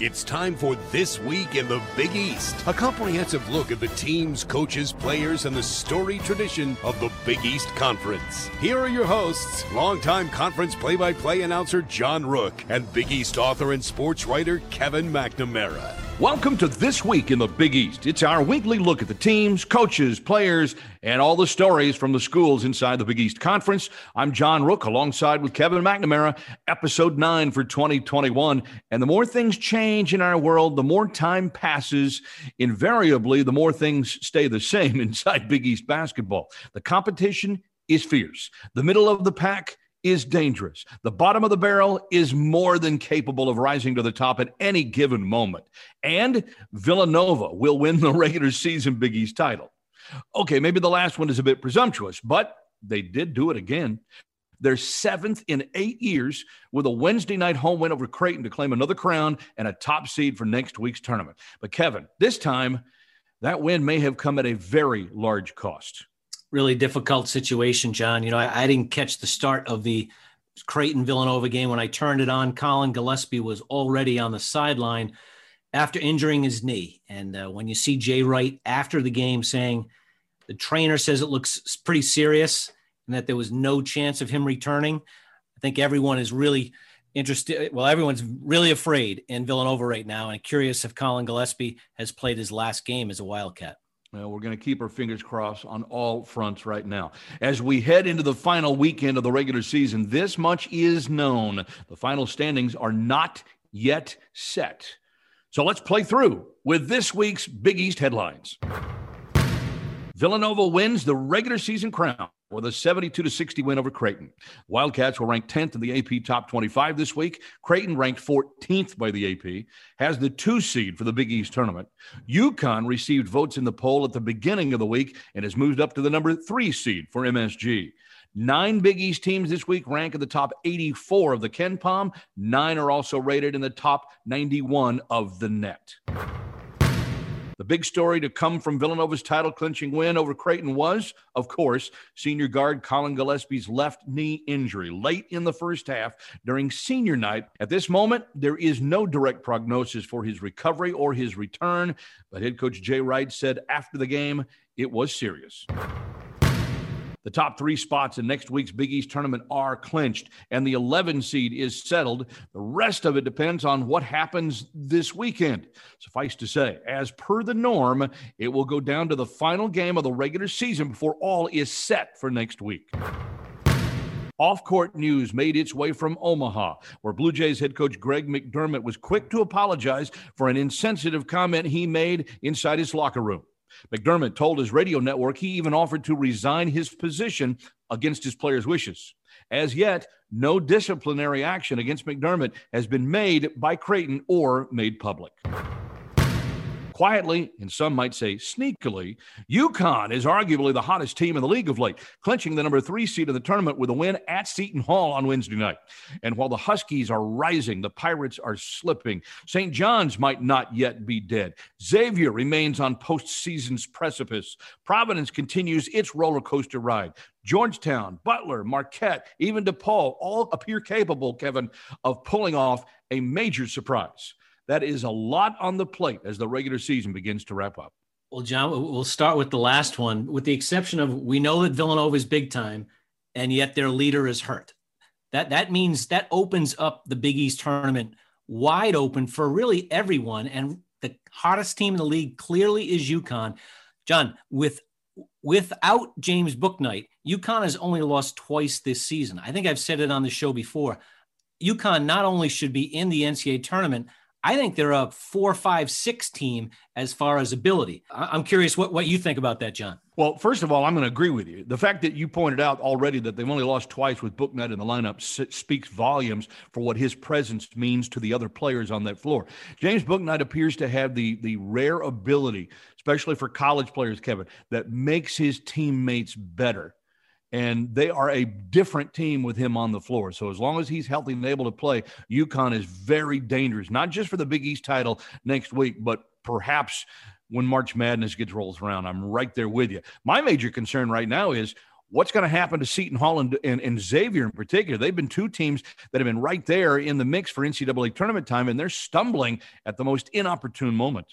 It's time for This Week in the Big East, a comprehensive look at the teams, coaches, players, and the storied tradition of the Big East Conference. Here are your hosts, longtime conference play by play announcer John Rook and Big East author and sports writer Kevin McNamara. Welcome to This Week in the Big East. It's our weekly look at the teams, coaches, players, and all the stories from the schools inside the Big East Conference. I'm John Rook alongside with Kevin McNamara, episode 9 for 2021. And the more things change in our world, the more time passes. Invariably, the more things stay the same inside Big East basketball. The competition is fierce. The middle of the pack is dangerous. The bottom of the barrel is more than capable of rising to the top at any given moment. And Villanova will win the regular season Big East title. Okay, maybe the last one is a bit presumptuous, but they did do it again. They're seventh in eight years with a Wednesday night home win over Creighton to claim another crown and a top seed for next week's tournament. But Kevin, this time, that win may have come at a very large cost really difficult situation, John. You know, I, I, didn't catch the start of the Creighton Villanova game. When I turned it on, Colin Gillespie was already on the sideline after injuring his knee. And uh, when you see Jay Wright after the game saying the trainer says it looks pretty serious and that there was no chance of him returning, I think everyone is really interested. Well, everyone's really afraid in Villanova right now and curious if Colin Gillespie has played his last game as a Wildcat. Well, we're going to keep our fingers crossed on all fronts right now. As we head into the final weekend of the regular season, this much is known. The final standings are not yet set. So let's play through with this week's Big East headlines. Villanova wins the regular season crown with a 72 to 60 win over Creighton. Wildcats were ranked 10th in the AP top 25 this week. Creighton, ranked 14th by the AP, has the two seed for the Big East tournament. UConn received votes in the poll at the beginning of the week and has moved up to the number three seed for MSG. Nine Big East teams this week rank in the top 84 of the KenPom. Nine are also rated in the top 91 of the net. The big story to come from Villanova's title clinching win over Creighton was, of course, senior guard Colin Gillespie's left knee injury late in the first half during senior night. At this moment, there is no direct prognosis for his recovery or his return, but head coach Jay Wright said after the game it was serious. The top three spots in next week's Big East tournament are clinched, and the 11 seed is settled. The rest of it depends on what happens this weekend. Suffice to say, as per the norm, it will go down to the final game of the regular season before all is set for next week. Off court news made its way from Omaha, where Blue Jays head coach Greg McDermott was quick to apologize for an insensitive comment he made inside his locker room. McDermott told his radio network he even offered to resign his position against his players' wishes. As yet, no disciplinary action against McDermott has been made by Creighton or made public. Quietly, and some might say sneakily, UConn is arguably the hottest team in the league of late, clinching the number three seed of the tournament with a win at Seton Hall on Wednesday night. And while the Huskies are rising, the Pirates are slipping. St. John's might not yet be dead. Xavier remains on postseason's precipice. Providence continues its roller coaster ride. Georgetown, Butler, Marquette, even DePaul all appear capable, Kevin, of pulling off a major surprise. That is a lot on the plate as the regular season begins to wrap up. Well, John, we'll start with the last one, with the exception of we know that Villanova is big time, and yet their leader is hurt. That that means that opens up the Big East tournament wide open for really everyone. And the hottest team in the league clearly is UConn. John, with without James Bouknight, UConn has only lost twice this season. I think I've said it on the show before. UConn not only should be in the NCAA tournament, I think they're a four, five, six team as far as ability. I'm curious what, what you think about that, John. Well, first of all, I'm going to agree with you. The fact that you pointed out already that they've only lost twice with Bouknight in the lineup speaks volumes for what his presence means to the other players on that floor. James Bouknight appears to have the the rare ability, especially for college players, Kevin, that makes his teammates better and they are a different team with him on the floor. So as long as he's healthy and able to play, UConn is very dangerous, not just for the Big East title next week, but perhaps when March Madness gets rolls around. I'm right there with you. My major concern right now is What's going to happen to Seton Hall and, and, and, Xavier in particular? They've been two teams that have been right there in the mix for NCAA tournament time, and they're stumbling at the most inopportune moment.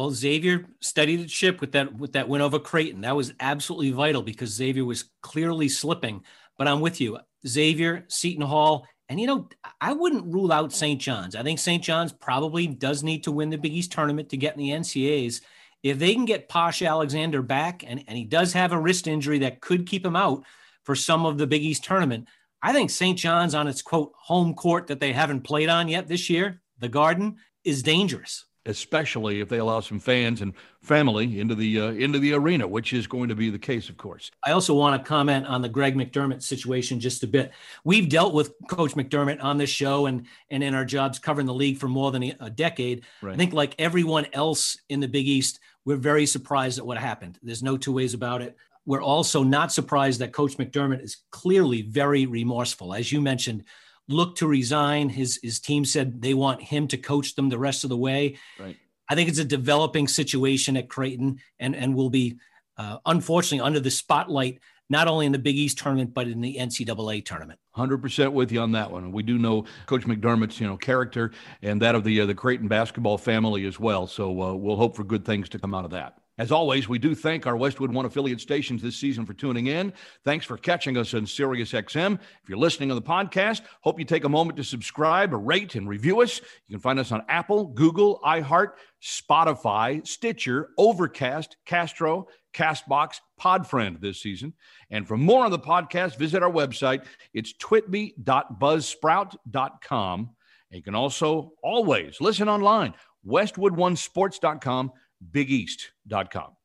Well, Xavier steadied its ship with that with that win over Creighton. That was absolutely vital because Xavier was clearly slipping. But I'm with you, Xavier, Seton Hall, and you know I wouldn't rule out St. John's. I think St. John's probably does need to win the Big East tournament to get in the NCAAs if they can get Posh Alexander back, and, and he does have a wrist injury that could keep him out for some of the Big East tournament, I think St. John's on its quote home court that they haven't played on yet this year, the Garden, is dangerous especially if they allow some fans and family into the uh, into the arena, which is going to be the case, of course. I also want to comment on the Greg McDermott situation just a bit. We've dealt with Coach McDermott on this show and and in our jobs covering the league for more than a decade. Right. I think, like everyone else in the Big East, we're very surprised at what happened. There's no two ways about it. We're also not surprised that Coach McDermott is clearly very remorseful, as you mentioned looked to resign. His his team said they want him to coach them the rest of the way. Right. I think it's a developing situation at Creighton, and and will be uh, unfortunately under the spotlight not only in the Big East tournament but in the NCAA tournament. Hundred percent with you on that one. We do know Coach McDermott's you know character and that of the uh, the Creighton basketball family as well. So uh, we'll hope for good things to come out of that. As always, we do thank our Westwood One affiliate stations this season for tuning in. Thanks for catching us on Sirius XM. If you're listening on the podcast, hope you take a moment to subscribe, rate, and review us. You can find us on Apple, Google, iHeart, Spotify, Stitcher, Overcast, Castro, Castbox, Podfriend this season. And for more on the podcast, visit our website. It's twitby.buzzsprout.com. And you can also always listen online, westwoodonesports.com bigeast.com.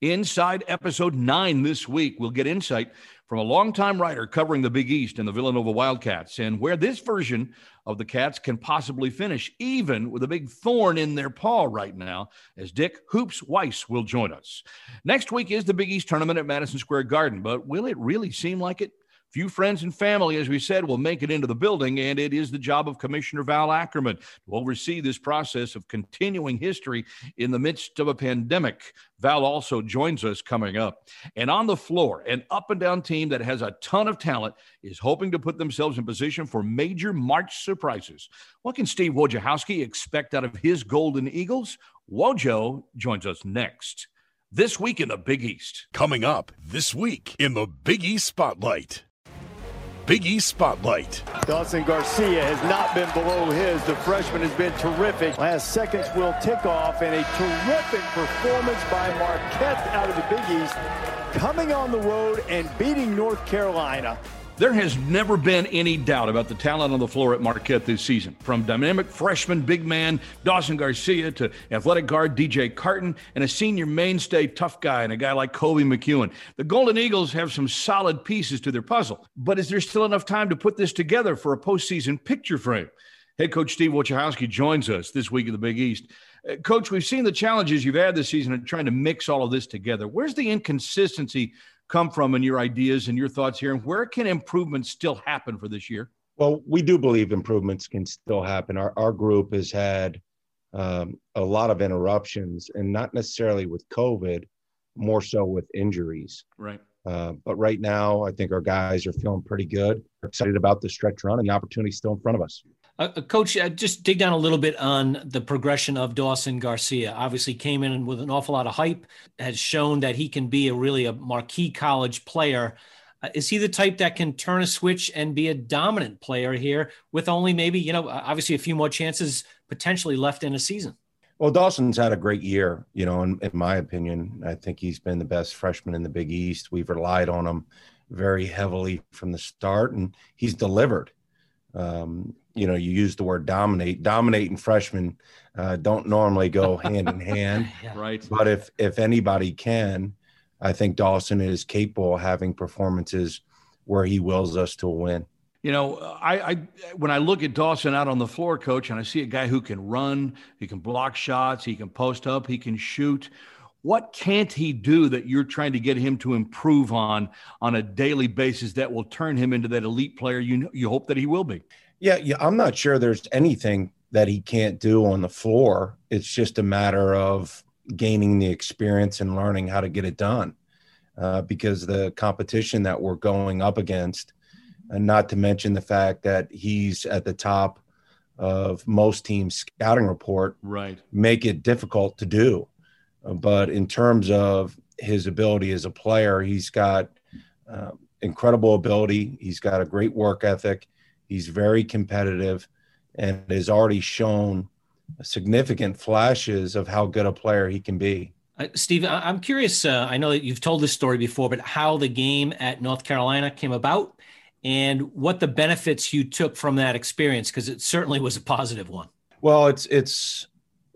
Inside episode nine this week, we'll get insight from a longtime writer covering the Big East and the Villanova Wildcats and where this version of the Cats can possibly finish, even with a big thorn in their paw right now, as Dick Hoops Weiss will join us. Next week is the Big East tournament at Madison Square Garden, but will it really seem like it? Few friends and family, as we said, will make it into the building, and it is the job of Commissioner Val Ackerman to oversee this process of continuing history in the midst of a pandemic. Val also joins us coming up. And on the floor, an up and down team that has a ton of talent is hoping to put themselves in position for major March surprises. What can Steve Wojciechowski expect out of his Golden Eagles? Wojo joins us next. This week in the Big East. Coming up this week in the Big East Spotlight. Big East Spotlight. Dawson Garcia has not been below his. The freshman has been terrific. Last seconds will tick off, and a terrific performance by Marquette out of the Big East, coming on the road and beating North Carolina. There has never been any doubt about the talent on the floor at Marquette this season. From dynamic freshman big man Dawson Garcia to athletic guard DJ Carton and a senior mainstay tough guy and a guy like Koby McEwen. The Golden Eagles have some solid pieces to their puzzle. But is there still enough time to put this together for a postseason picture frame? Head coach Steve Wojciechowski joins us this week in the Big East. Uh, coach, we've seen the challenges you've had this season in trying to mix all of this together. Where's the inconsistency come from and your ideas and your thoughts here? And where can improvements still happen for this year? Well, we do believe improvements can still happen. Our, our group has had um, a lot of interruptions, and not necessarily with COVID, more so with injuries. Right. Uh, but right now, I think our guys are feeling pretty good. We're excited about the stretch run and the opportunity still in front of us. Uh, uh, Coach, uh, just dig down a little bit on the progression of Dawson Garcia. Obviously, came in with an awful lot of hype, has shown that he can be a really a marquee college player. Uh, is he the type that can turn a switch and be a dominant player here with only maybe, you know, obviously a few more chances potentially left in a season? Well, Dawson's had a great year, you know, in, in my opinion. I think he's been the best freshman in the Big East. We've relied on him very heavily from the start, and he's delivered. Um, you know, you use the word dominate. Dominate and freshmen uh, don't normally go hand in hand. yeah. Right. But if if anybody can, I think Dawson is capable of having performances where he wills us to win. You know, I, I when I look at Dawson out on the floor, coach, and I see a guy who can run, he can block shots, he can post up, he can shoot. What can't he do that you're trying to get him to improve on on a daily basis that will turn him into that elite player you you hope that he will be? Yeah, yeah, I'm not sure there's anything that he can't do on the floor. It's just a matter of gaining the experience and learning how to get it done. uh, because the competition that we're going up against, and not to mention the fact that he's at the top of most teams' scouting report, right, make it difficult to do. But in terms of his ability as a player, he's got uh, incredible ability. He's got a great work ethic. He's very competitive and has already shown significant flashes of how good a player he can be. Uh, Steve, I'm curious. Uh, I know that you've told this story before, but how the game at North Carolina came about and what the benefits you took from that experience, because it certainly was a positive one. Well, it's it's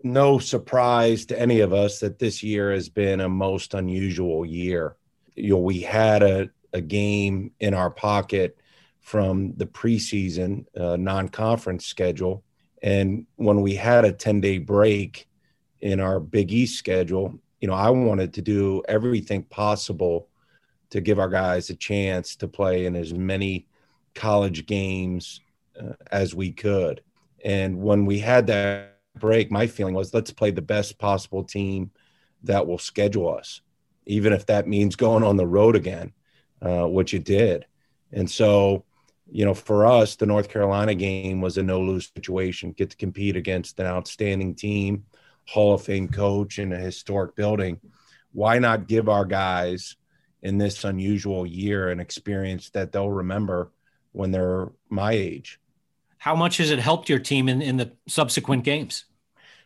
no surprise to any of us that this year has been a most unusual year. You know, we had a, a game in our pocket from the preseason uh, non-conference schedule, and when we had a 10-day break in our Big East schedule, you know, I wanted to do everything possible to give our guys a chance to play in as many college games uh, as we could. And when we had that break, my feeling was let's play the best possible team that will schedule us, even if that means going on the road again, uh, which it did. And so, you know, for us, the North Carolina game was a no lose situation, get to compete against an outstanding team, Hall of Fame coach in a historic building. Why not give our guys in this unusual year an experience that they'll remember when they're my age? How much has it helped your team in, in the subsequent games?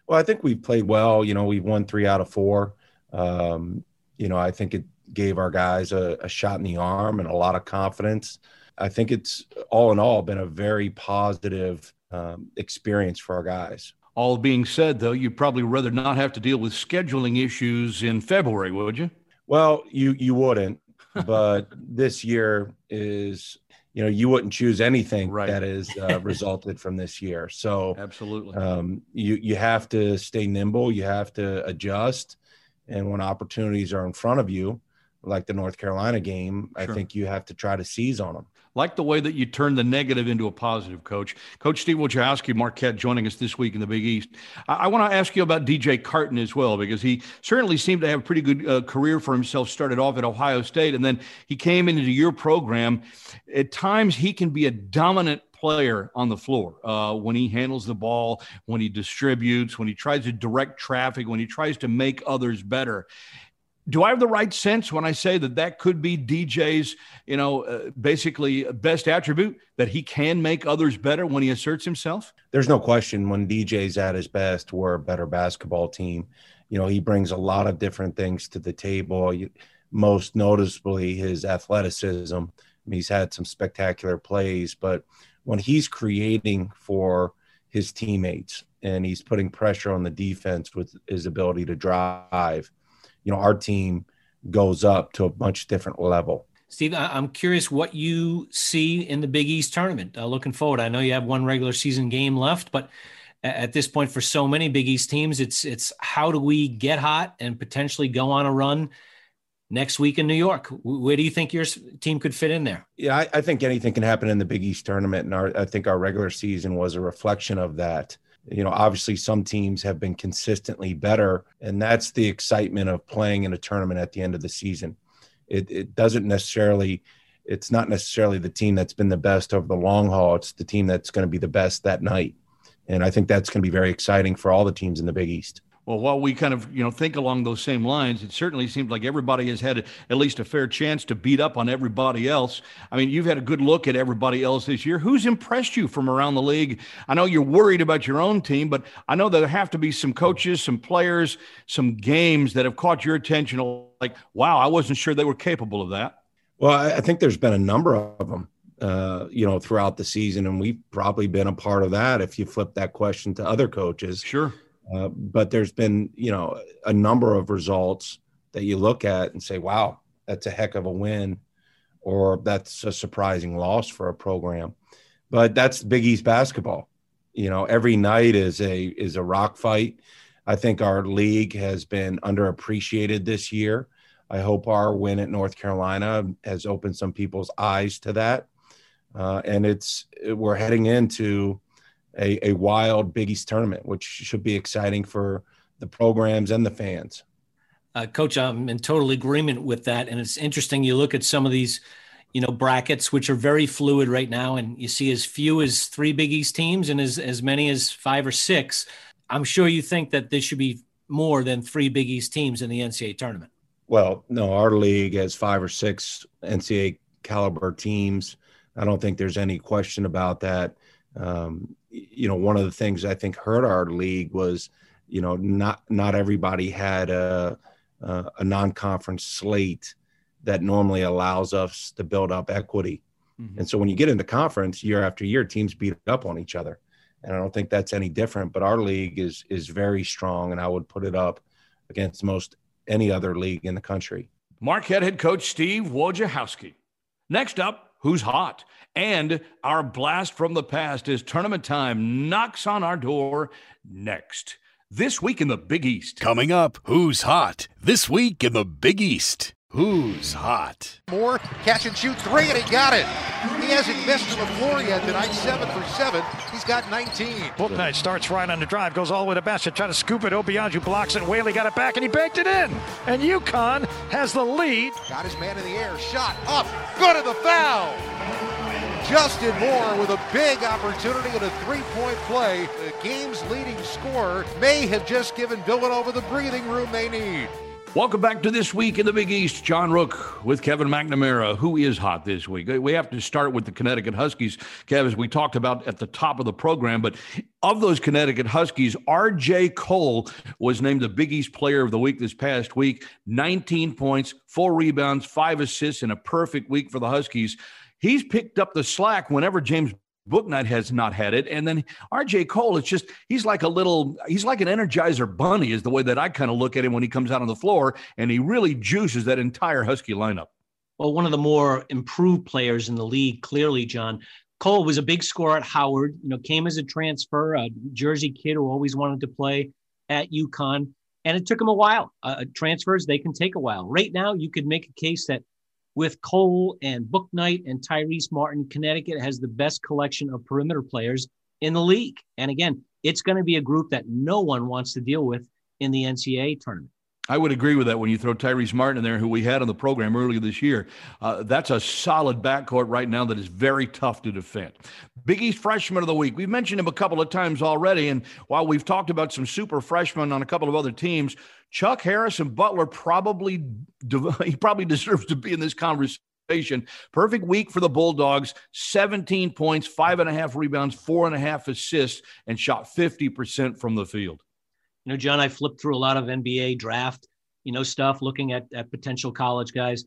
Well, I think we've played well. You know, we've won three out of four. Um, you know, I think it gave our guys a, a, shot in the arm and a lot of confidence. I think it's all in all been a very positive um, experience for our guys. All being said, though, you'd probably rather not have to deal with scheduling issues in February, would you? Well, you you wouldn't, but this year is you know you wouldn't choose anything right. that has uh, resulted from this year so absolutely um, you you have to stay nimble you have to adjust and when opportunities are in front of you like the north carolina game sure. i think you have to try to seize on them like the way that you turn the negative into a positive, Coach. Coach Steve Wojciechowski, Marquette, joining us this week in the Big East. I, I want to ask you about DJ Carton as well, because he certainly seemed to have a pretty good uh, career for himself. Started off at Ohio State, and then he came into your program. At times, he can be a dominant player on the floor uh, when he handles the ball, when he distributes, when he tries to direct traffic, when he tries to make others better do I have the right sense when I say that that could be DJ's, you know, uh, basically best attribute that he can make others better when he asserts himself? There's no question when DJ's at his best, we're a better basketball team. You know, he brings a lot of different things to the table. Most noticeably, his athleticism. I mean, he's had some spectacular plays, but when he's creating for his teammates and he's putting pressure on the defense with his ability to drive you know, our team goes up to a much different level. Steve, I'm curious what you see in the Big East tournament. Uh, looking forward, I know you have one regular season game left, but at this point, for so many Big East teams, it's it's how do we get hot and potentially go on a run next week in New York? Where do you think your team could fit in there? Yeah, I, I think anything can happen in the Big East tournament, and our, I think our regular season was a reflection of that you know obviously some teams have been consistently better and that's the excitement of playing in a tournament at the end of the season. It, it doesn't necessarily it's not necessarily the team that's been the best over the long haul. It's the team that's going to be the best that night. And i think that's going to be very exciting for all the teams in the big east well, while we kind of you know think along those same lines, it certainly seems like everybody has had at least a fair chance to beat up on everybody else. I mean, you've had a good look at everybody else this year. Who's impressed you from around the league? I know you're worried about your own team, but I know there have to be some coaches, some players, some games that have caught your attention. Like, wow, I wasn't sure they were capable of that. Well, I think there's been a number of them. Uh, you know, throughout the season, and we've probably been a part of that. If you flip that question to other coaches, sure uh, but there's been, you know, a number of results that you look at and say, wow, that's a heck of a win, or that's a surprising loss for a program. But that's Big East basketball. You know, every night is a is a rock fight. I think our league has been underappreciated this year. I hope our win at North Carolina has opened some people's eyes to that. Uh, and it's we're heading into a, a wild Big East tournament, which should be exciting for the programs and the fans. Uh, Coach, I'm in total agreement with that. And it's interesting. You look at some of these, you know, brackets, which are very fluid right now, and you see as few as three Big East teams and as, as many as five or six. I'm sure you think that there should be more than three Big East teams in the NCAA tournament. Well, no, our league has five or six NCAA caliber teams. I don't think there's any question about that. Um, you know, one of the things I think hurt our league was, you know, not not everybody had a a, a non-conference slate that normally allows us to build up equity. Mm-hmm. And so when you get into conference year after year, teams beat up on each other. And I don't think that's any different. But our league is is very strong, and I would put it up against most any other league in the country. Marquette head coach Steve Wojciechowski. Next up, who's hot? And our blast from the past is tournament time knocks on our door next. This week in the Big East. Coming up, who's hot? This week in the Big East. Who's hot? Moore, catch and shoot three, and he got it. He hasn't missed on the floor yet tonight, seven for seven. He's got 19. Bouknight starts right on the drive, goes all the way to basket, trying to scoop it. Obianju blocks it. Whaley got it back, and he banked it in. And UConn has the lead. Got his man in the air, shot up, good at the foul. Justin Moore with a big opportunity and a three-point play. The game's leading scorer may have just given Villanova the breathing room they need. Welcome back to This Week in the Big East. John Rook with Kevin McNamara. Who is hot this week? We have to start with the Connecticut Huskies, Kev, as we talked about at the top of the program. But of those Connecticut Huskies, R.J. Cole was named the Big East Player of the Week this past week. 19 points, four rebounds, five assists, and a perfect week for the Huskies he's picked up the slack whenever James Bouknight has not had it. And then RJ Cole, it's just, he's like a little, he's like an energizer bunny, is the way that I kind of look at him when he comes out on the floor. And he really juices that entire Husky lineup. Well, one of the more improved players in the league, clearly, John. Cole was a big scorer at Howard, you know, came as a transfer, a Jersey kid who always wanted to play at UConn. And it took him a while. Uh, transfers, they can take a while. Right now, you could make a case that with Cole and Bouknight and Tyrese Martin, Connecticut has the best collection of perimeter players in the league. And again, it's going to be a group that no one wants to deal with in the NCAA tournament. I would agree with that when you throw Tyrese Martin in there, who we had on the program earlier this year. Uh, that's a solid backcourt right now that is very tough to defend. Big East Freshman of the Week. We've mentioned him a couple of times already. And while we've talked about some super freshmen on a couple of other teams, Chuck Harris and Butler probably he probably deserves to be in this conversation. Perfect week for the Bulldogs 17 points, five and a half rebounds, four and a half assists, and shot 50% from the field. You know, John, I flipped through a lot of NBA draft, you know, stuff looking at, at potential college guys.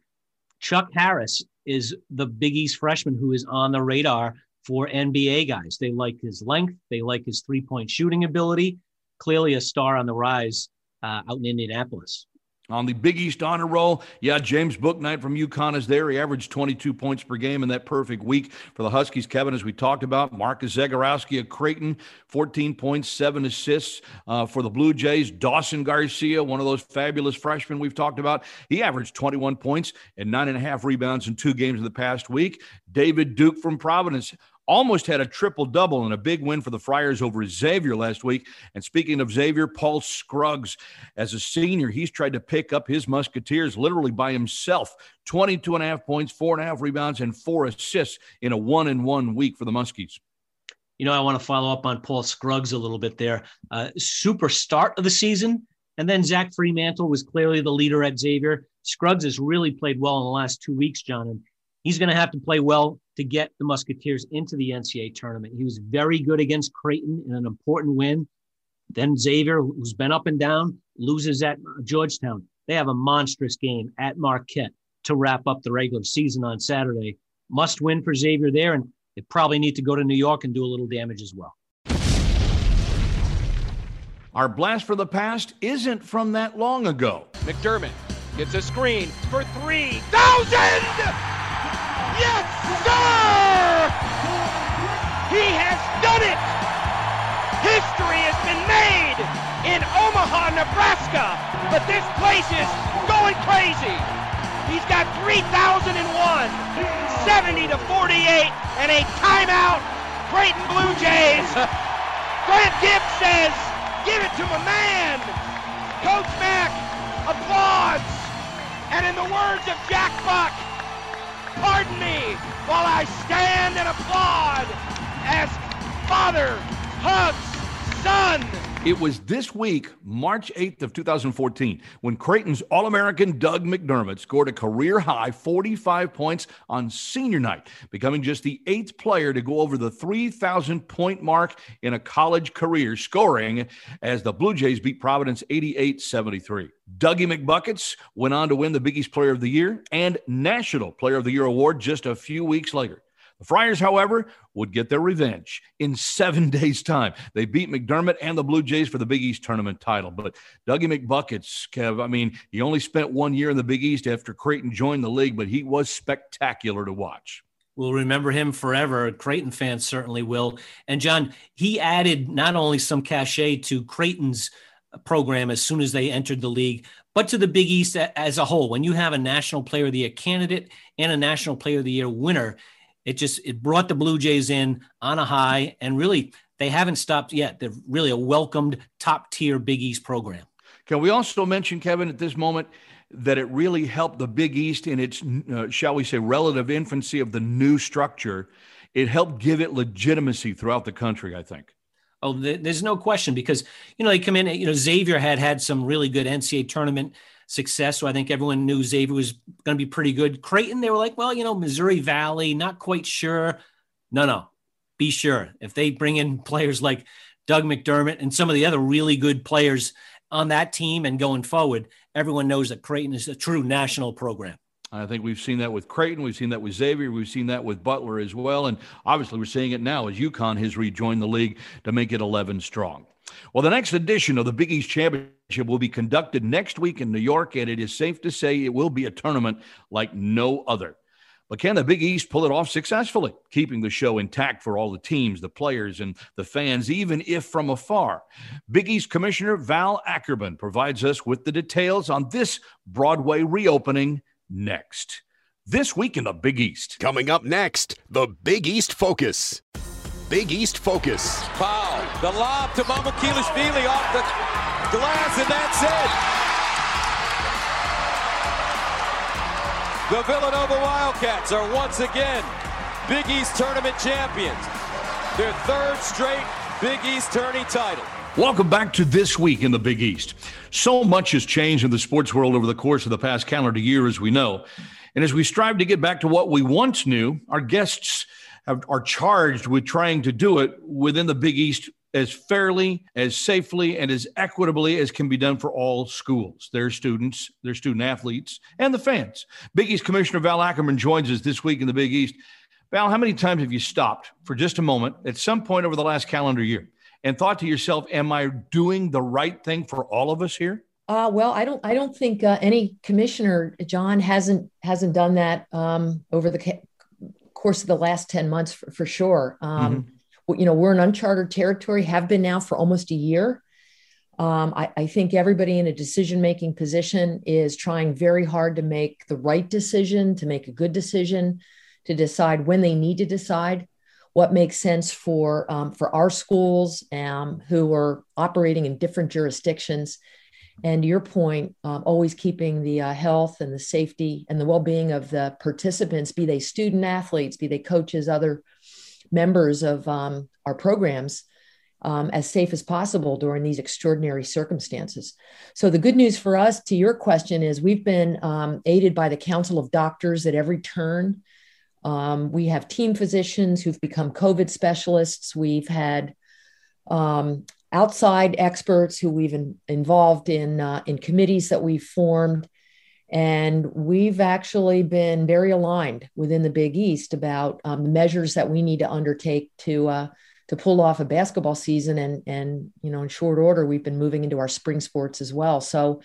Chuck Harris is the Big East freshman who is on the radar for NBA guys. They like his length, they like his three point shooting ability. Clearly, a star on the rise uh, out in Indianapolis. On the Big East honor roll, yeah, James Bouknight from UConn is there. He averaged 22 points per game in that perfect week for the Huskies. Kevin, as we talked about, Marcus Zegarowski of Creighton, 14 points, seven assists uh, for the Blue Jays. Dawson Garcia, one of those fabulous freshmen we've talked about, he averaged 21 points and nine and a half rebounds in two games in the past week. David Duke from Providence, almost had a triple double and a big win for the Friars over Xavier last week. And speaking of Xavier, Paul Scruggs, as a senior, he's tried to pick up his Musketeers literally by himself 22 and a half points, four and a half rebounds, and four assists in a one and one week for the Muskies. You know, I want to follow up on Paul Scruggs a little bit there. Uh, super start of the season. And then Zach Freemantle was clearly the leader at Xavier. Scruggs has really played well in the last two weeks, John. And he's going to have to play well to get the Musketeers into the NCAA tournament. He was very good against Creighton in an important win. Then Xavier, who's been up and down, loses at Georgetown. They have a monstrous game at Marquette to wrap up the regular season on Saturday. Must win for Xavier there, and they probably need to go to New York and do a little damage as well. Our blast for the past isn't from that long ago. McDermott gets a screen for 3,000! He has done it! History has been made in Omaha, Nebraska, but this place is going crazy. He's got 3,001, 70 to 48, and a timeout. Creighton Blue Jays. Grant Gibbs says, give it to my man. Coach Mack, applauds. And in the words of Jack Buck, pardon me while I stand and applaud as father hugs son. It was this week, March 8th of 2014, when Creighton's All-American Doug McDermott scored a career high 45 points on senior night, becoming just the eighth player to go over the 3,000 point mark in a college career, scoring as the Blue Jays beat Providence 88-73. Dougie McBuckets went on to win the Big East Player of the Year and National Player of the Year award just a few weeks later. The Friars, however, would get their revenge in seven days' time. They beat McDermott and the Blue Jays for the Big East tournament title. But Dougie McBuckets, Kev, I mean, he only spent one year in the Big East after Creighton joined the league, but he was spectacular to watch. We'll remember him forever. Creighton fans certainly will. And John, he added not only some cachet to Creighton's program as soon as they entered the league, but to the Big East as a whole. When you have a National Player of the Year candidate and a National Player of the Year winner, it just it brought the Blue Jays in on a high, and really they haven't stopped yet. They're really a welcomed top tier Big East program. Can we also mention, Kevin, at this moment? That it really helped the Big East in its, uh, shall we say, relative infancy of the new structure. It helped give it legitimacy throughout the country, I think. Oh, there's no question because you know they come in. You know Xavier had had some really good NCAA tournament success. So I think everyone knew Xavier was going to be pretty good. Creighton, they were like, well, you know, Missouri Valley, not quite sure. No, no, be sure. If they bring in players like Doug McDermott and some of the other really good players on that team and going forward, everyone knows that Creighton is a true national program. I think we've seen that with Creighton. We've seen that with Xavier. We've seen that with Butler as well. And obviously, we're seeing it now as UConn has rejoined the league to make it 11 strong. Well, the next edition of the Big East Championship will be conducted next week in New York, and it is safe to say it will be a tournament like no other. But can the Big East pull it off successfully, keeping the show intact for all the teams, the players, and the fans, even if from afar? Big East Commissioner Val Ackerman provides us with the details on this Broadway reopening next. This week in the Big East. Coming up next, the Big East Focus. Big East Focus. Foul. The lob to Mamukelashvili off the glass, and that's it. The Villanova Wildcats are once again Big East Tournament champions. Their third straight Big East tourney title. Welcome back to This Week in the Big East. So much has changed in the sports world over the course of the past calendar year, as we know. And as we strive to get back to what we once knew, our guests have, are charged with trying to do it within the Big East as fairly, as safely, and as equitably as can be done for all schools, their students, their student athletes, and the fans. Big East Commissioner Val Ackerman joins us this week in the Big East. Val, how many times have you stopped for just a moment at some point over the last calendar year and thought to yourself, "Am I doing the right thing for all of us here?" Uh, well, I don't. I don't think uh, any commissioner, John, hasn't hasn't done that um, over the course of the last 10 months for, for sure. Um, mm-hmm. You know, we're in uncharted territory, have been now for almost a year. Um, I, I, think everybody in a decision making position is trying very hard to make the right decision, to make a good decision, to decide when they need to decide what makes sense for um, for our schools um, who are operating in different jurisdictions and your point, um, always keeping the uh, health and the safety and the well being of the participants, be they student athletes, be they coaches, other members of um, our programs, um, as safe as possible during these extraordinary circumstances. So, the good news for us to your question is we've been um, aided by the Council of Doctors at every turn. Um, we have team physicians who've become COVID specialists. We've had um, outside experts who we've in, involved in uh, in committees that we've formed. And we've actually been very aligned within the big east about um, the measures that we need to undertake to uh, to pull off a basketball season. And and you know in short order we've been moving into our spring sports as well. So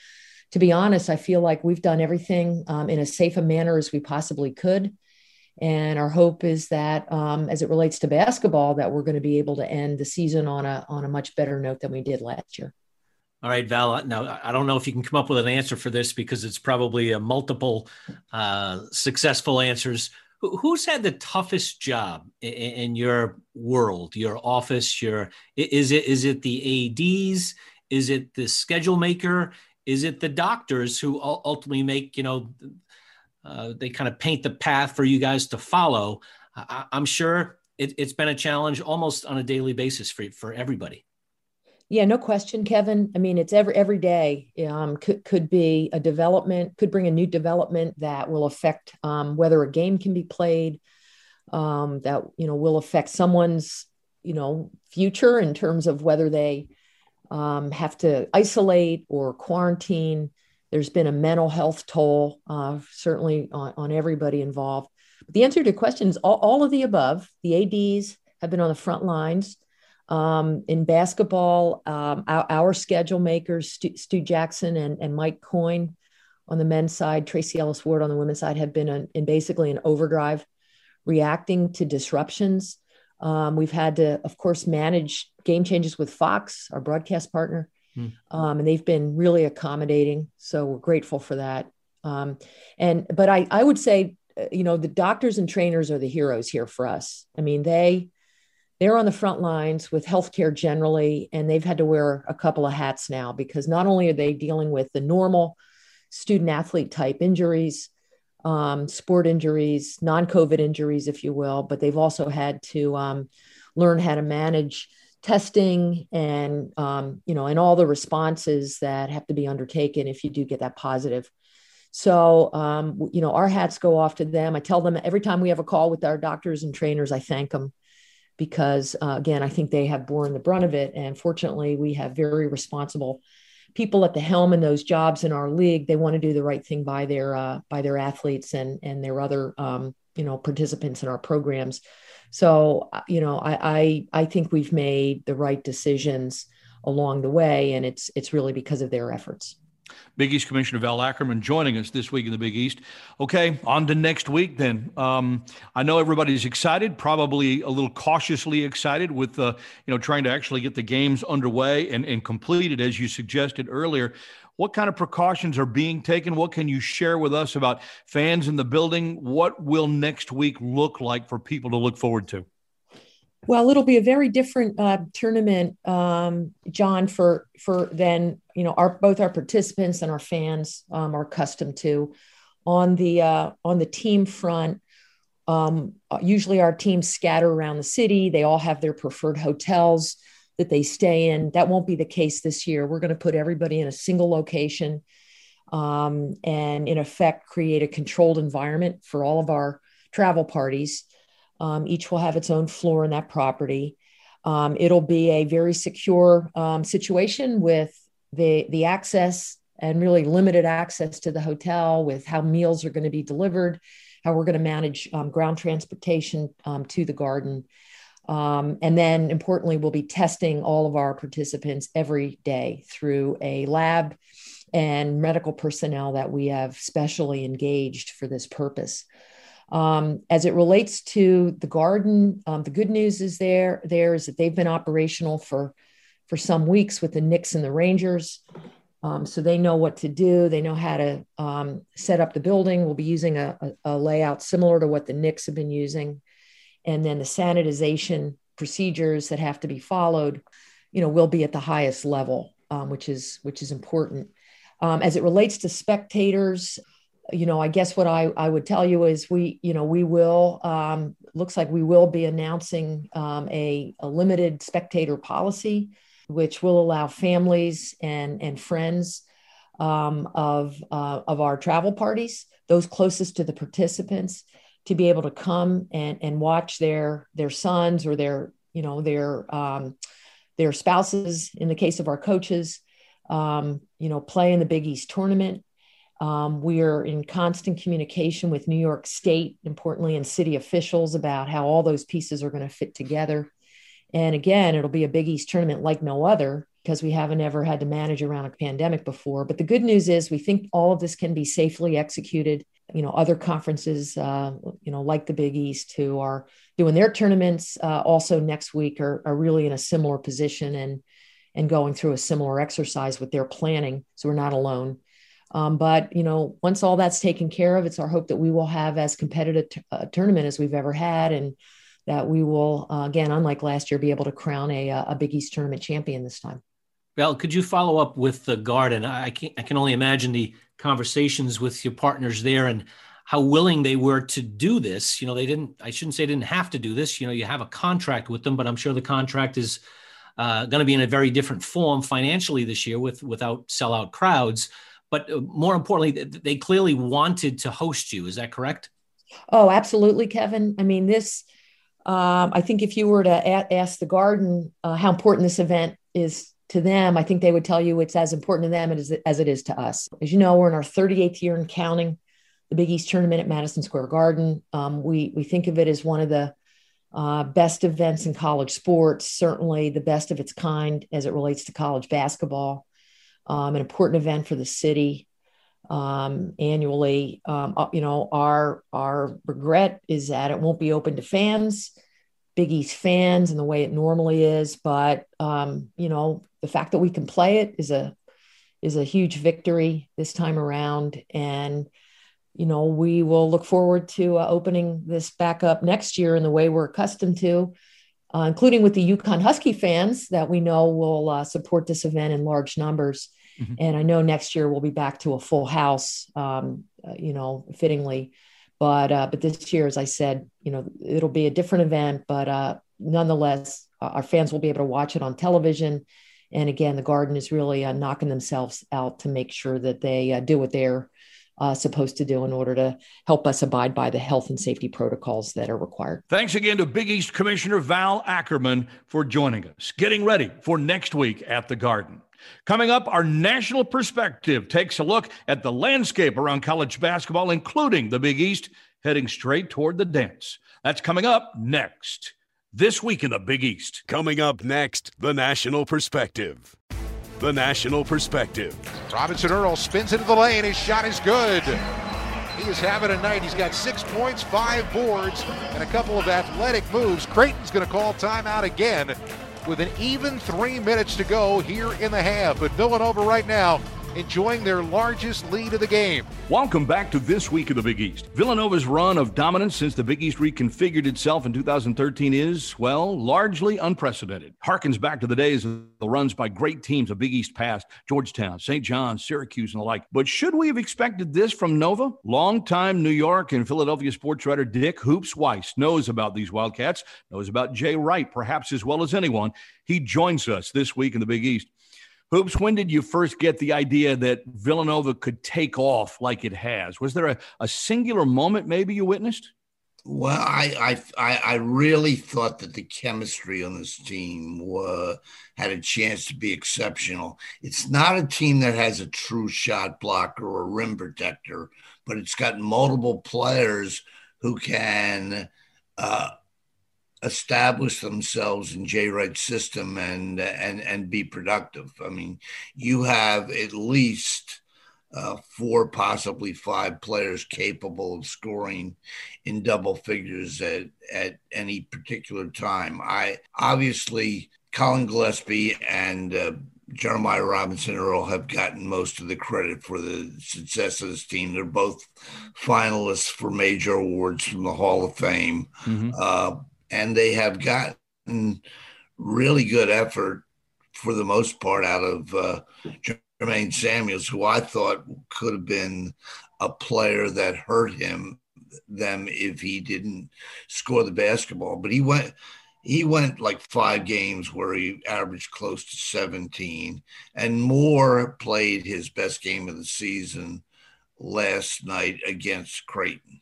to be honest i feel like we've done everything um, in as safe a manner as we possibly could and our hope is that, um, as it relates to basketball, that we're going to be able to end the season on a on a much better note than we did last year. All right, Val. Now, I don't know if you can come up with an answer for this because it's probably a multiple uh, successful answers. Who's had the toughest job in your world, your office? Your is it is it the ads? Is it the schedule maker? Is it the doctors who ultimately make, you know, uh, they kind of paint the path for you guys to follow? I, am sure it, has been a challenge almost on a daily basis for, for everybody. Yeah, no question, Kevin. I mean, it's every every day um, could could be a development, could bring a new development that will affect um, whether a game can be played, um, that you know will affect someone's you know future in terms of whether they um, have to isolate or quarantine. There's been a mental health toll, uh, certainly on, on, everybody involved. But the answer to the question is all, all, of the above. The ADs have been on the front lines. Um, in basketball, um, our, our, schedule makers, Stu, Stu Jackson and, and, Mike Coyne on the men's side, Tracy Ellis Ward on the women's side, have been in basically an overdrive, reacting to disruptions. Um, we've had to, of course, manage game changes with Fox, our broadcast partner, hmm. um, and they've been really accommodating. So we're grateful for that. Um, and but I, I would say, uh, you know, the doctors and trainers are the heroes here for us. I mean, they they're on the front lines with healthcare generally, and they've had to wear a couple of hats now because not only are they dealing with the normal student athlete type injuries, um, sport injuries, non COVID injuries, if you will, but they've also had to um, learn how to manage testing and um, you know and all the responses that have to be undertaken if you do get that positive. So um, you know our hats go off to them. I tell them every time we have a call with our doctors and trainers i thank them because uh, again i think they have borne the brunt of it. And fortunately we have very responsible people at the helm in those jobs in our league. They want to do the right thing by their uh, by their athletes and and their other um, you know participants in our programs so uh, you know I, I i think we've made the right decisions along the way and it's it's really because of their efforts Big East Commissioner Val Ackerman joining us this week in the Big East. Okay, on to next week then. Um, I know everybody's excited, probably a little cautiously excited with uh, you know trying to actually get the games underway and, and completed as you suggested earlier. What kind of precautions are being taken? What can you share with us about fans in the building? What will next week look like for people to look forward to? Well, it'll be a very different uh, tournament, um, John, for for than you know our both our participants and our fans um, are accustomed to. On the uh, on the team front, um, usually our teams scatter around the city. They all have their preferred hotels that they stay in. That won't be the case this year. We're going to put everybody in a single location, um, and in effect create a controlled environment for all of our travel parties. Um, each will have its own floor in that property. Um, it'll be a very secure um, situation with the the access and really limited access to the hotel, with how meals are going to be delivered, how we're going to manage um, ground transportation um, to the garden. Um, and then importantly, we'll be testing all of our participants every day through a lab and medical personnel that we have specially engaged for this purpose. Um, as it relates to the garden, um, the good news is there there is that they've been operational for for some weeks with the Knicks and the Rangers. Um, so they know what to do. They know how to um, set up the building. We'll be using a, a, a, layout similar to what the Knicks have been using, and then the sanitization procedures that have to be followed, you know, will be at the highest level, um, which is which is important. Um, as it relates to spectators, you know, I guess what I, I would tell you is we, you know, we will, um, looks like we will be announcing um, a, a limited spectator policy, which will allow families and, and friends um, of, uh, of our travel parties, those closest to the participants, to be able to come and, and watch their, their sons or their, you know, their, um, their spouses, in the case of our coaches, um, you know, play in the Big East tournament um, we are in constant communication with New York State, importantly, and city officials about how all those pieces are going to fit together. And again, it'll be a Big East tournament like no other because we haven't ever had to manage around a pandemic before. But the good news is we think all of this can be safely executed. You know, other conferences, uh, you know, like the Big East, who are doing their tournaments uh, also next week, are, are really in a similar position and and going through a similar exercise with their planning. So we're not alone. Um, but you know, once all that's taken care of, it's our hope that we will have as competitive t- a uh, tournament as we've ever had, and that we will uh, again, unlike last year, be able to crown a, uh, a Big East tournament champion this time. Well, could you follow up with the Garden? I can I can only imagine the conversations with your partners there and how willing they were to do this. You know, they didn't. I shouldn't say didn't have to do this. You know, you have a contract with them, but I'm sure the contract is uh, going to be in a very different form financially this year with without sellout crowds. But uh, more importantly, they clearly wanted to host you. Is that correct? Oh, absolutely, Kevin. I mean, this. Um, I think if you were to ask the Garden uh, how important this event is to them, I think they would tell you it's as important to them as, as it is to us. As you know, we're in our 38th year in counting the Big East tournament at Madison Square Garden. Um, we we think of it as one of the uh, best events in college sports, certainly the best of its kind as it relates to college basketball. Um, an important event for the city um, annually. Um, uh, you know, our our regret is that it won't be open to fans, Big East fans, in the way it normally is. But um, you know, the fact that we can play it is a is a huge victory this time around, and you know, we will look forward to uh, opening this back up next year in the way we're accustomed to, uh, including with the UConn Husky fans that we know will uh, support this event in large numbers. Mm-hmm. And I know next year we'll be back to a full house, um, uh, you know, fittingly. But uh, but this year, as I said, you know, it'll be a different event, but uh, nonetheless, our fans will be able to watch it on television. And again, the Garden is really knocking themselves out to make sure that they do what they're uh, supposed to do in order to help us abide by the health and safety protocols that are required. Thanks again to Big East Commissioner Val Ackerman for joining us. Getting ready for next week at the Garden. Coming up, our national perspective takes a look at the landscape around college basketball, including the Big East, heading straight toward the dance. That's coming up next. This week in the Big East. Coming up next, the national perspective the national perspective. Robinson Earl spins into the lane. His shot is good. He is having a night. He's got six points, five boards, and a couple of athletic moves. Creighton's going to call timeout again with an even three minutes to go here in the half. But Villanova right now enjoying their largest lead of the game. Welcome back to This Week of the Big East. Villanova's run of dominance since the Big East reconfigured itself in 2013 is, well, largely unprecedented. Harkens back to the days of the runs by great teams of Big East past, Georgetown, St. John's, Syracuse, and the like. But should we have expected this from Nova? Longtime New York and Philadelphia sports writer Dick Hoops Weiss knows about these Wildcats, knows about Jay Wright perhaps as well as anyone. He joins us this week in the Big East. Hoops, when did you first get the idea that Villanova could take off like it has? Was there a, a singular moment maybe you witnessed? Well, I, I I really thought that the chemistry on this team were, had a chance to be exceptional. It's not a team that has a true shot blocker or a rim protector, but it's got multiple players who can uh, establish themselves in Jay Wright's system and and and be productive. I mean, you have at least uh, four, possibly five players capable of scoring in double figures at at any particular time. I obviously Colin Gillespie and uh, Jeremiah Robinson Earl have gotten most of the credit for the success of this team. They're both finalists for major awards from the Hall of Fame. Mm-hmm. Uh, and they have gotten really good effort for the most part out of uh, Jermaine Samuels, who I thought could have been a player that hurt him them if he didn't score the basketball. But he went he went like five games where he averaged close to 17 and Moore played his best game of the season last night against Creighton.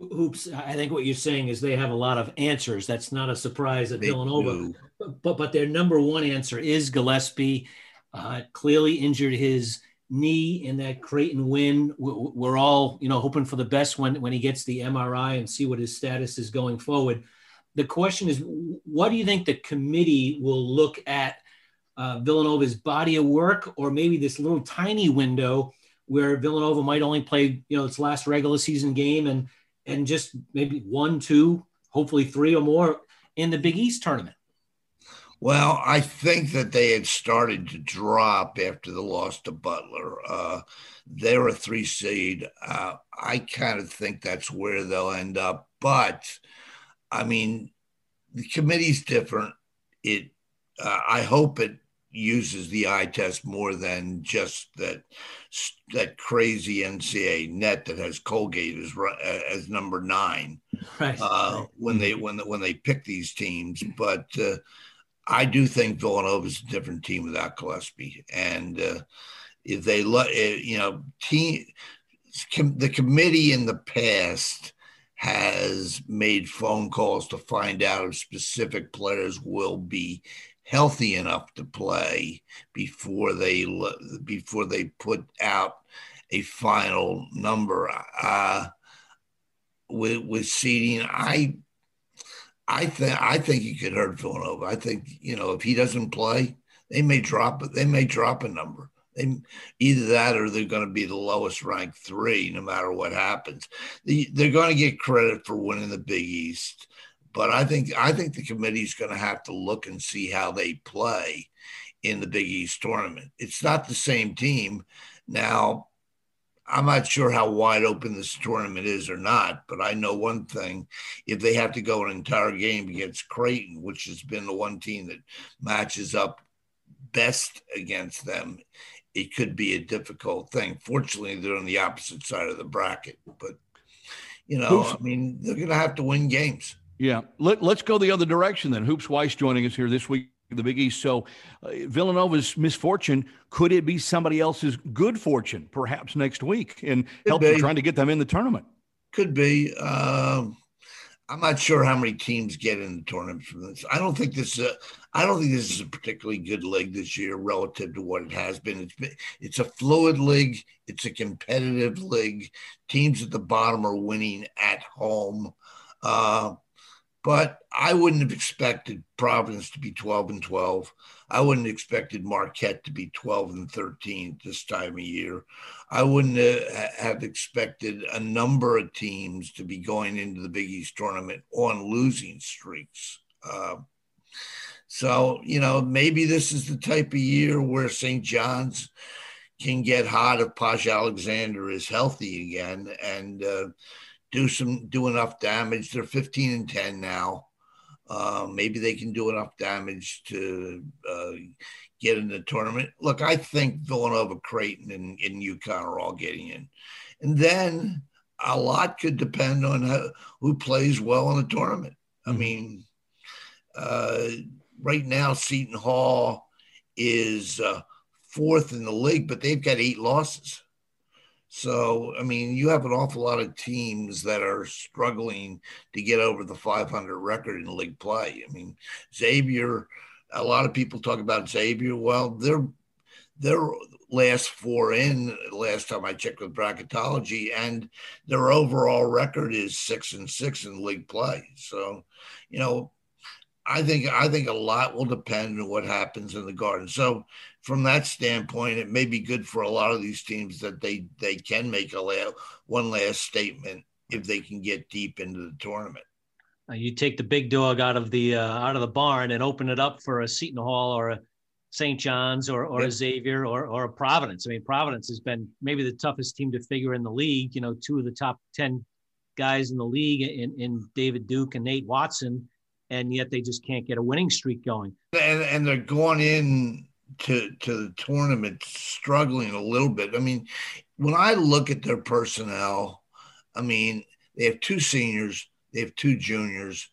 Hoops, I think what you're saying is they have a lot of answers. That's not a surprise at they Villanova. But but their number one answer is Gillespie. Uh, clearly injured his knee in that Creighton win. We're all you know hoping for the best when when he gets the MRI and see what his status is going forward. The question is, what do you think the committee will look at uh, Villanova's body of work, or maybe this little tiny window where Villanova might only play you know its last regular season game and and just maybe one, two, hopefully three or more in the Big East tournament? Well, I think that they had started to drop after the loss to Butler. Uh, they're a three seed. Uh, I kind of think that's where they'll end up. But I mean, the committee's different. It. Uh, I hope it uses the eye test more than just that that crazy NCAA net that has Colgate as as number nine right. Uh, when they when when they pick these teams. But uh, I do think Villanova is a different team without Gillespie, and uh, if they let eh, you know team com- the committee in the past has made phone calls to find out if specific players will be healthy enough to play before they before they put out a final number uh, with with seeding. I I think I think he could hurt Villanova. I think you know if he doesn't play, they may drop it. They may drop a number. They, either that or they're going to be the lowest ranked three, no matter what happens. They, they're going to get credit for winning the Big East but I think I think the committee's going to have to look and see how they play in the Big East tournament. It's not the same team now. I'm not sure how wide open this tournament is or not, but I know one thing: if they have to go an entire game against Creighton, which has been the one team that matches up best against them, it could be a difficult thing. Fortunately, they're on the opposite side of the bracket, but you know, I mean, they're going to have to win games. Yeah. Let, us go the other direction then. Hoops Weiss joining us here this week, the Big East. So, uh, Villanova's misfortune, could it be somebody else's good fortune perhaps next week and help them trying to get them in the tournament? Could be. Um, I'm not sure how many teams get in the tournament from this. I don't think this is a, I don't think this is a particularly good league this year relative to what it has been. It's been, it's a fluid league. It's a competitive league. Teams at the bottom are winning at home. Uh, but I wouldn't have expected Providence to be 12 and 12. I wouldn't have expected Marquette to be 12 and 13 this time of year. I wouldn't have expected a number of teams to be going into the Big East tournament on losing streaks. Uh, so, you know, maybe this is the type of year where St. John's can get hot if Posh Alexander is healthy again. And, uh, do some do enough damage. They're 15 and 10 now. Uh, maybe they can do enough damage to uh, get in the tournament. Look, I think Villanova, Creighton, and, and UConn are all getting in, and then a lot could depend on how, who plays well in the tournament. I mm-hmm. mean, uh, right now Seton Hall is uh, fourth in the league, but they've got eight losses. So, I mean, you have an awful lot of teams that are struggling to get over the 500 record in league play. I mean, Xavier, a lot of people talk about Xavier. Well, they're their last four in last time I checked with bracketology, and their overall record is six and six in league play. So, you know, I think I think a lot will depend on what happens in the garden. So from that standpoint, it may be good for a lot of these teams that they they can make a la- one last statement if they can get deep into the tournament. you take the big dog out of the uh, out of the barn and open it up for a Seton Hall or a St. John's or, or yep. a Xavier or, or a Providence. I mean, Providence has been maybe the toughest team to figure in the league. You know, two of the top 10 guys in the league in, in David Duke and Nate Watson, and yet they just can't get a winning streak going. And, and they're going in to to the tournament struggling a little bit. I mean, when I look at their personnel, I mean, they have two seniors, they have two juniors,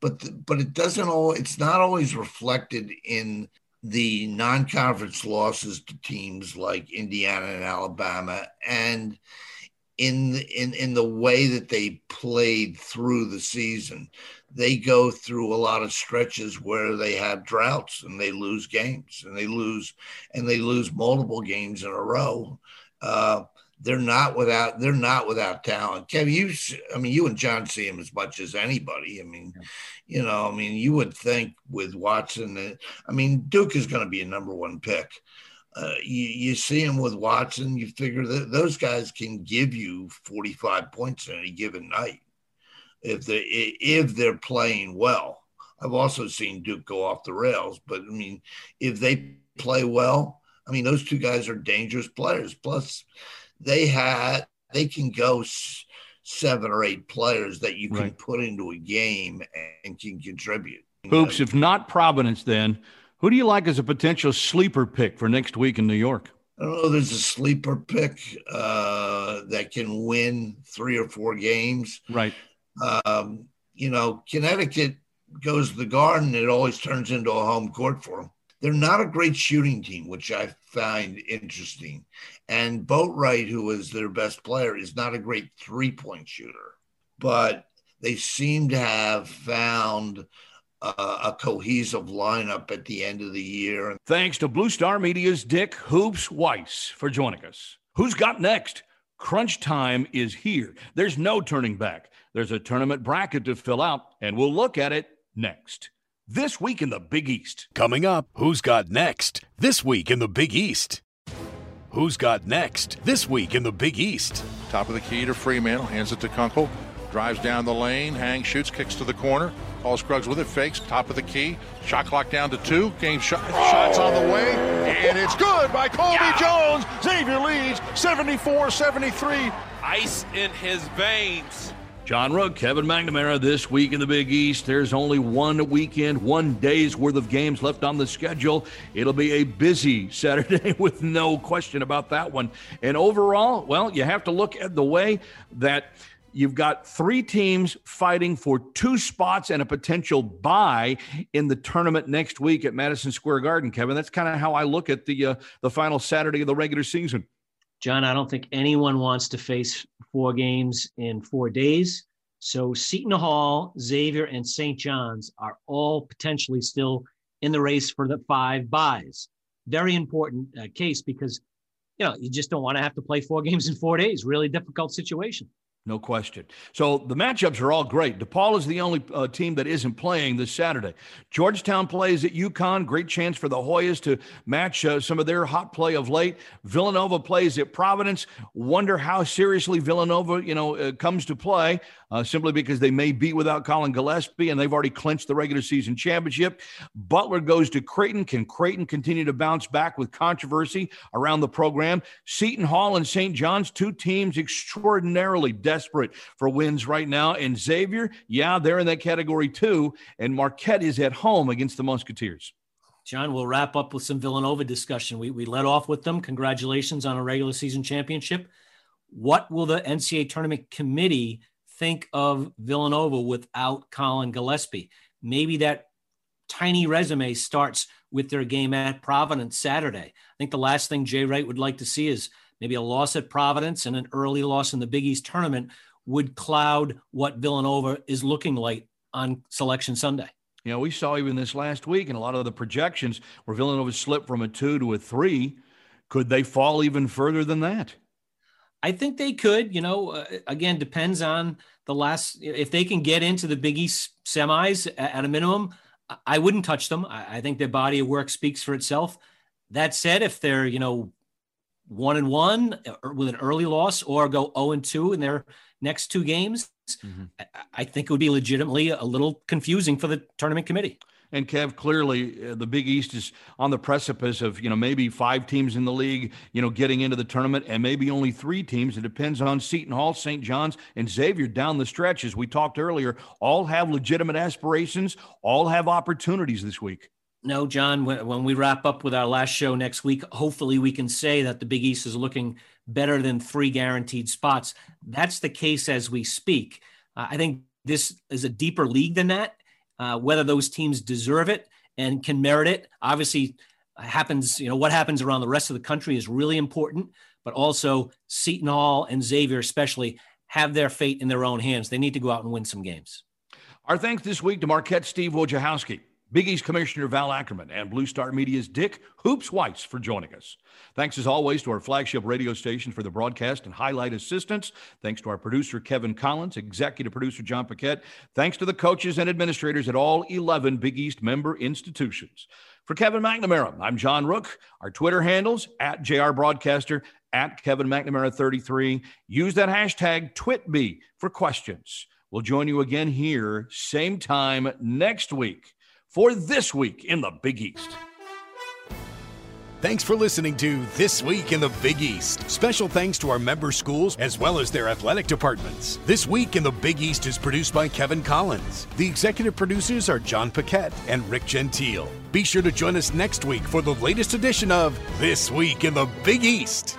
but the, but it doesn't all it's not always reflected in the non-conference losses to teams like Indiana and Alabama and in in in the way that they played through the season they go through a lot of stretches where they have droughts and they lose games and they lose and they lose multiple games in a row. Uh, they're not without they're not without talent. Kevin, you I mean you and John see him as much as anybody. I mean, you know, I mean you would think with Watson, I mean Duke is going to be a number one pick. Uh, you, you see him with Watson, you figure that those guys can give you 45 points in a given night if they if they're playing well. I've also seen Duke go off the rails, but I mean, if they play well, I mean, those two guys are dangerous players. Plus, they had they can go seven or eight players that you can right. put into a game and can contribute. Hoops, if not Providence, then Who do you like as a potential sleeper pick for next week in New York? I don't know. There's a sleeper pick uh, that can win three or four games. Right. Um, you know, Connecticut goes to the Garden, it always turns into a home court for them. They're not a great shooting team, which I find interesting. And Bouknight, who is their best player, is not a great three point shooter, but they seem to have found uh, a cohesive lineup at the end of the year. Thanks to Blue Star Media's Dick Hoops Weiss for joining us. Who's got next? Crunch time is here. There's no turning back. There's a tournament bracket to fill out, and we'll look at it next. This week in the Big East. Coming up, who's got next? This week in the Big East. Who's got next? This week in the Big East. Top of the key to Freeman, hands it to Kunkel, drives down the lane, hang, shoots, kicks to the corner. Paul Scruggs with it, fakes, top of the key. Shot clock down to two. Game shot, oh! shots on the way, and it's good by Colby yeah. Jones. Xavier leads 74 73. Ice in his veins. John Rook, Kevin McNamara this week in the Big East. There's only one weekend, one day's worth of games left on the schedule. It'll be a busy Saturday with no question about that one. And overall, well, you have to look at the way that You've got three teams fighting for two spots and a potential bye in the tournament next week at Madison Square Garden. Kevin, that's kind of how I look at the uh, the final Saturday of the regular season. John, I don't think anyone wants to face four games in four days. So Seton Hall, Xavier, and St. John's are all potentially still in the race for the five byes. Very important uh, case because you know you just don't want to have to play four games in four days. Really difficult situation. No question. So the matchups are all great. DePaul is the only uh, team that isn't playing this Saturday. Georgetown plays at UConn. Great chance for the Hoyas to match uh, some of their hot play of late. Villanova plays at Providence. Wonder how seriously Villanova, you know, uh, comes to play uh, simply because they may be without Colin Gillespie and they've already clinched the regular season championship. Butler goes to Creighton. Can Creighton continue to bounce back with controversy around the program? Seton Hall and St. John's, two teams extraordinarily desperate for wins right now. And Xavier, yeah, they're in that category too. And Marquette is at home against the Musketeers. John, we'll wrap up with some Villanova discussion. We, we led off with them. Congratulations on a regular season championship. What will the NCAA tournament committee think of Villanova without Colin Gillespie. Maybe that tiny resume starts with their game at Providence Saturday. I think the last thing Jay Wright would like to see is maybe a loss at Providence and an early loss in the Big East tournament would cloud what Villanova is looking like on Selection Sunday. You know, we saw even this last week and a lot of the projections where Villanova slipped from a two to a three. Could they fall even further than that? I think they could. You know, uh, again, depends on the last. If they can get into the Big East semis at, at a minimum, I wouldn't touch them. I, I, think their body of work speaks for itself. That said, if they're you know one and one uh, with an early loss, or go 0 and two in their next two games, mm-hmm. I, I think it would be legitimately a little confusing for the tournament committee. And Kev, clearly uh, the Big East is on the precipice of, you know, maybe five teams in the league, you know, getting into the tournament and maybe only three teams. It depends on Seton Hall, St. John's, and Xavier down the stretch. As we talked earlier, all have legitimate aspirations, all have opportunities this week. No, John, when we wrap up with our last show next week, hopefully we can say that the Big East is looking better than three guaranteed spots. That's the case as we speak. Uh, I think this is a deeper league than that uh, whether those teams deserve it and can merit it. Obviously, happens, you know, what happens around the rest of the country is really important, but also Seton Hall and Xavier, especially, have their fate in their own hands. They need to go out and win some games. Our thanks this week to Marquette Steve Wojciechowski. Big East Commissioner Val Ackerman and Blue Star Media's Dick Hoops Weiss for joining us. Thanks as always to our flagship radio station for the broadcast and highlight assistance. Thanks to our producer Kevin Collins, executive producer John Paquette. Thanks to the coaches and administrators at all 11 Big East member institutions. For Kevin McNamara, I'm John Rook. Our Twitter handles at JR Broadcaster, at Kevin McNamara 33. Use that hashtag TwitB for questions. We'll join you again here, same time next week for this week in the Big East. Thanks for listening to This Week in the Big East. Special thanks to our member schools as well as their athletic departments. This Week in the Big East is produced by Kevin Collins. The executive producers are John Paquette and Rick Gentile. Be sure to join us next week for the latest edition of This Week in the Big East.